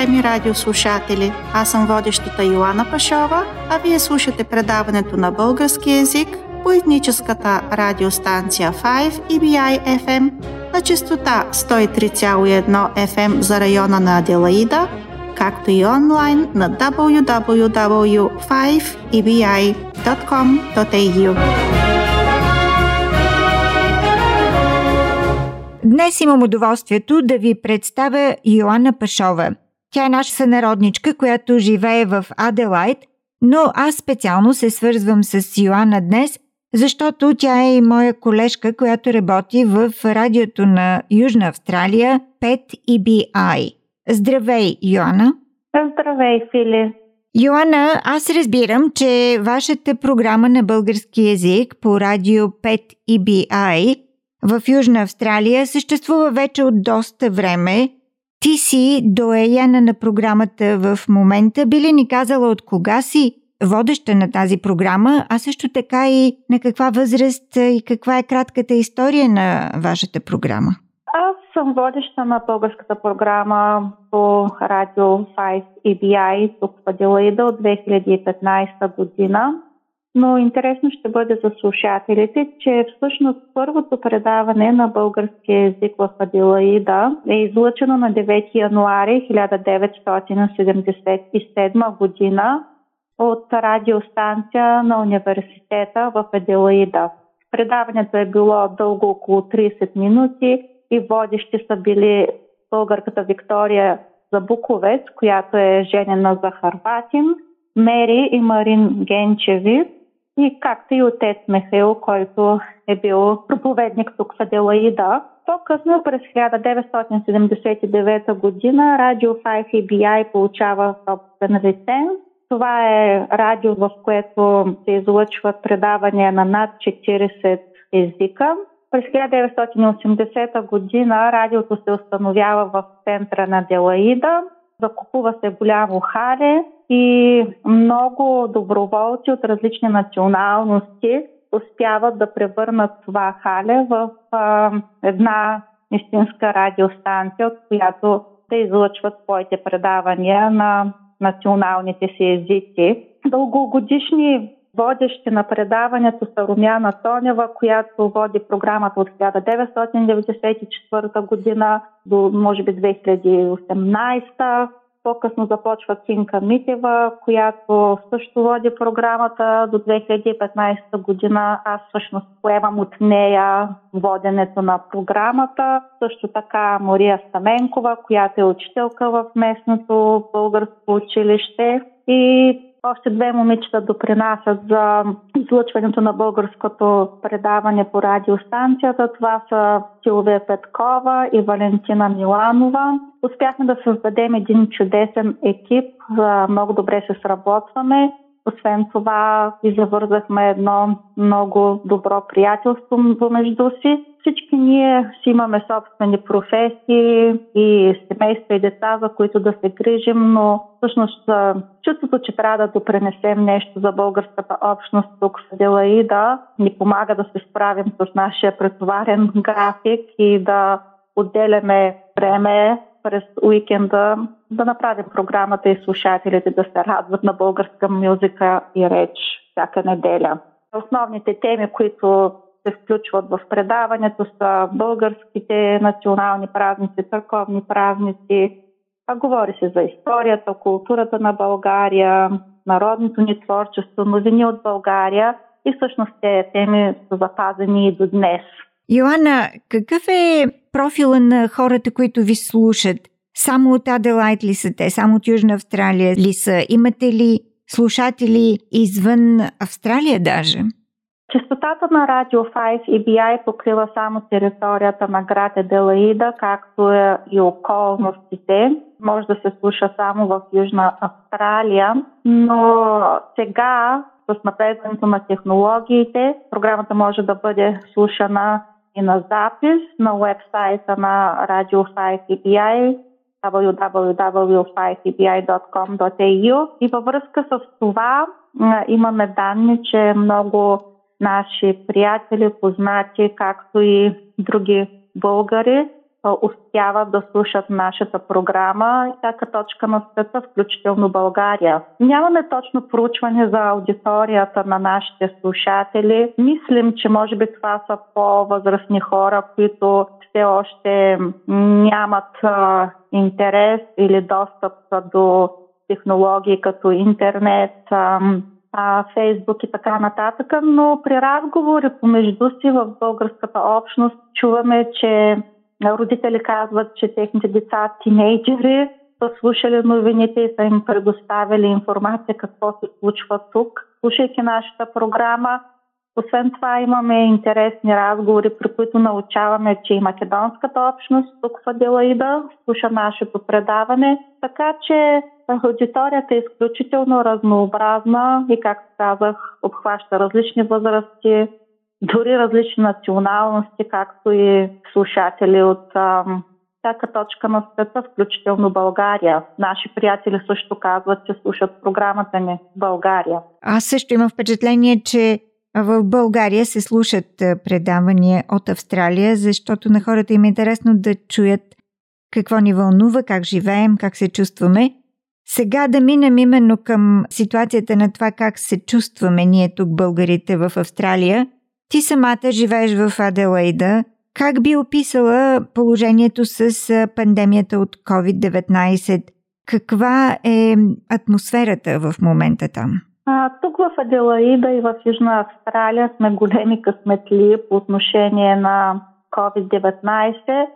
Уважаеми радиослушатели! Аз съм водещата Йоанна Пашова, а вие слушате предаването на български язик по етническата радиостанция 5 EBI FM на частота 103,1 FM за района на Аделаида, както и онлайн на www.5ebi.com.au. Днес имам удоволствието да ви представя Йоанна Пашова. Тя е наша сънародничка, която живее в Аделайт, но аз специално се свързвам с Йоанна днес, защото тя е и моя колежка, която работи в радиото на Южна Австралия 5 EBI. Здравей, Йоанна! Здравей, Фили! Йоанна, аз разбирам, че вашата програма на български язик по радио 5 EBI в Южна Австралия съществува вече от доста време. Ти си доеяна на програмата в момента. Би ли ни казала от кога си водеща на тази програма, а също така и на каква възраст и каква е кратката история на вашата програма? Аз съм водеща на българската програма по радио 5 EBI тук в Аделаида от 2015 година. Но интересно ще бъде за слушателите, че всъщност първото предаване на български язик в Аделаида е излъчено на 9 януари 1977 година от радиостанция на университета в Аделаида. Предаването е било дълго около 30 минути и водещи са били българката Виктория Забуковец, която е женена за Харватин, Мери и Марин Генчеви, и както и отец Михаил, който е бил проповедник тук в Аделаида. По-късно през 1979 година Радио 5 EBI получава собствен лиценз. Това е радио, в което се излъчват предавания на над 40 езика. През 1980 година радиото се установява в центъра на Делаида. Закупува се голямо хале, и много доброволци от различни националности успяват да превърнат това хале в а, една истинска радиостанция, от която да излъчват своите предавания на националните си езици. Дългогодишни водещи на предаването са Румяна Тонева, която води програмата от 1994 година до може би 2018 по-късно започва Кинка Митева, която също води програмата до 2015 година. Аз всъщност поемам от нея воденето на програмата. Също така Мария Стаменкова, която е учителка в местното българско училище. И още две момичета допринасят за излъчването на българското предаване по радиостанцията. Това са Силвия Петкова и Валентина Миланова. Успяхме да създадем един чудесен екип. Много добре се сработваме. Освен това, и завързахме едно много добро приятелство между си. Всички ние си имаме собствени професии и семейства и деца, за които да се грижим, но всъщност чувството, че трябва да допренесем нещо за българската общност тук в Делаида, ни помага да се справим с нашия претоварен график и да отделяме време през уикенда да направим програмата и слушателите да се радват на българска музика и реч всяка неделя. Основните теми, които се включват в предаването са българските национални празници, църковни празници. А говори се за историята, културата на България, народното ни творчество, новини от България и всъщност тези теми са запазени и до днес. Йоанна, какъв е профила на хората, които ви слушат? Само от Аделайт ли са те? Само от Южна Австралия ли са? Имате ли слушатели извън Австралия даже? Частотата на Радио 5 EBI покрива само територията на град Еделаида, както е и околностите. Може да се слуша само в Южна Австралия, но сега с напредването на технологиите. Програмата може да бъде слушана и на запис на вебсайта на Radio 5 EBI www.5ebi.com.au и във връзка с това имаме данни, че много наши приятели, познати, както и други българи успяват да слушат нашата програма и всяка точка на света, включително България. Нямаме точно проучване за аудиторията на нашите слушатели. Мислим, че може би това са по-възрастни хора, които все още нямат а, интерес или достъп до технологии като интернет, Фейсбук и така нататък, но при разговори помежду си в българската общност чуваме, че родители казват, че техните деца тинейджери са слушали новините и са им предоставили информация какво се случва тук. Слушайки нашата програма, освен това имаме интересни разговори, при които научаваме, че и македонската общност тук в Аделаида слуша нашето предаване. Така че аудиторията е изключително разнообразна и, както казах, обхваща различни възрасти, дори различни националности, както и слушатели от всяка точка на света, включително България. Наши приятели също казват, че слушат програмата ни в България. Аз също имам впечатление, че в България се слушат предавания от Австралия, защото на хората им е интересно да чуят какво ни вълнува, как живеем, как се чувстваме. Сега да минем именно към ситуацията на това как се чувстваме ние тук, българите в Австралия. Ти самата живееш в Аделаида. Как би описала положението с пандемията от COVID-19? Каква е атмосферата в момента там? А, тук в Аделаида и в Южна Австралия сме големи късметли по отношение на COVID-19.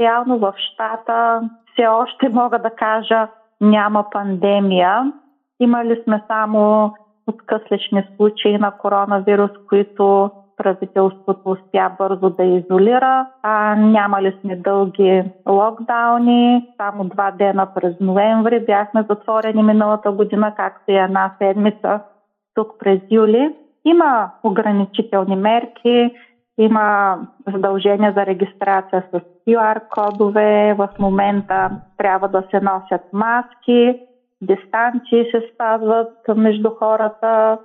Реално в щата все още мога да кажа няма пандемия. Имали сме само откъслични случаи на коронавирус, които правителството успя бързо да изолира. А, нямали сме дълги локдауни, само два дена през ноември бяхме затворени миналата година, както и една седмица тук през юли. Има ограничителни мерки, има задължения за регистрация с QR кодове. В момента трябва да се носят маски, дистанции се спазват между хората,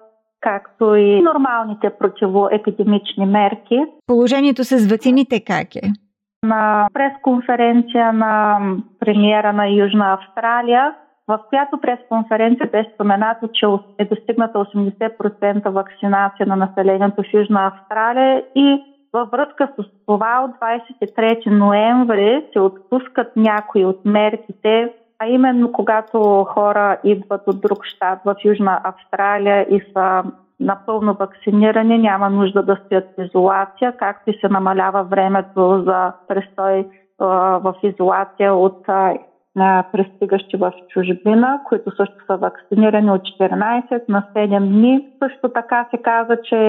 както и нормалните противоепидемични мерки. Положението с вакцините как е? На пресконференция на премиера на Южна Австралия, в която пресконференция бе споменато, че е достигната 80% вакцинация на населението в Южна Австралия и във връзка с това от 23 ноември се отпускат някои от мерките, а именно когато хора идват от друг щат в Южна Австралия и са напълно вакцинирани, няма нужда да стоят в изолация, както и се намалява времето за престой в изолация от пристигащи в чужбина, които също са вакцинирани от 14 на 7 дни. Също така се каза, че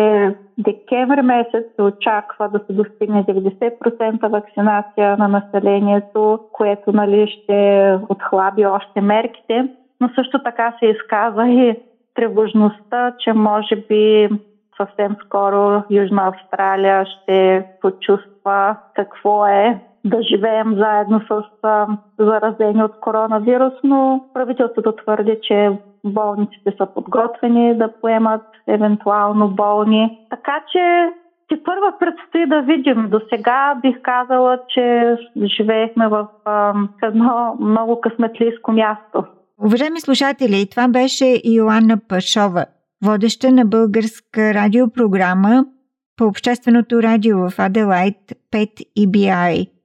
декември месец се очаква да се достигне 90% вакцинация на населението, което нали, ще отхлаби още мерките. Но също така се изказа и тревожността, че може би съвсем скоро Южна Австралия ще почувства какво е да живеем заедно с а, заразени от коронавирус, но правителството твърди, че болниците са подготвени да поемат евентуално болни. Така че ти първа предстои да видим. До сега бих казала, че живеехме в а, едно много късметлийско място. Уважаеми слушатели, това беше Йоанна Пашова, водеща на българска радиопрограма по общественото радио в Аделайт 5 EBI.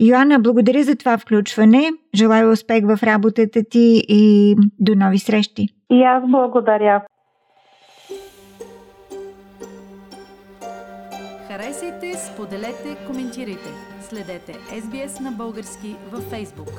Йоанна, благодаря за това включване. Желая успех в работата ти и до нови срещи. И аз благодаря. Харесайте, споделете, коментирайте. Следете SBS на български във Facebook.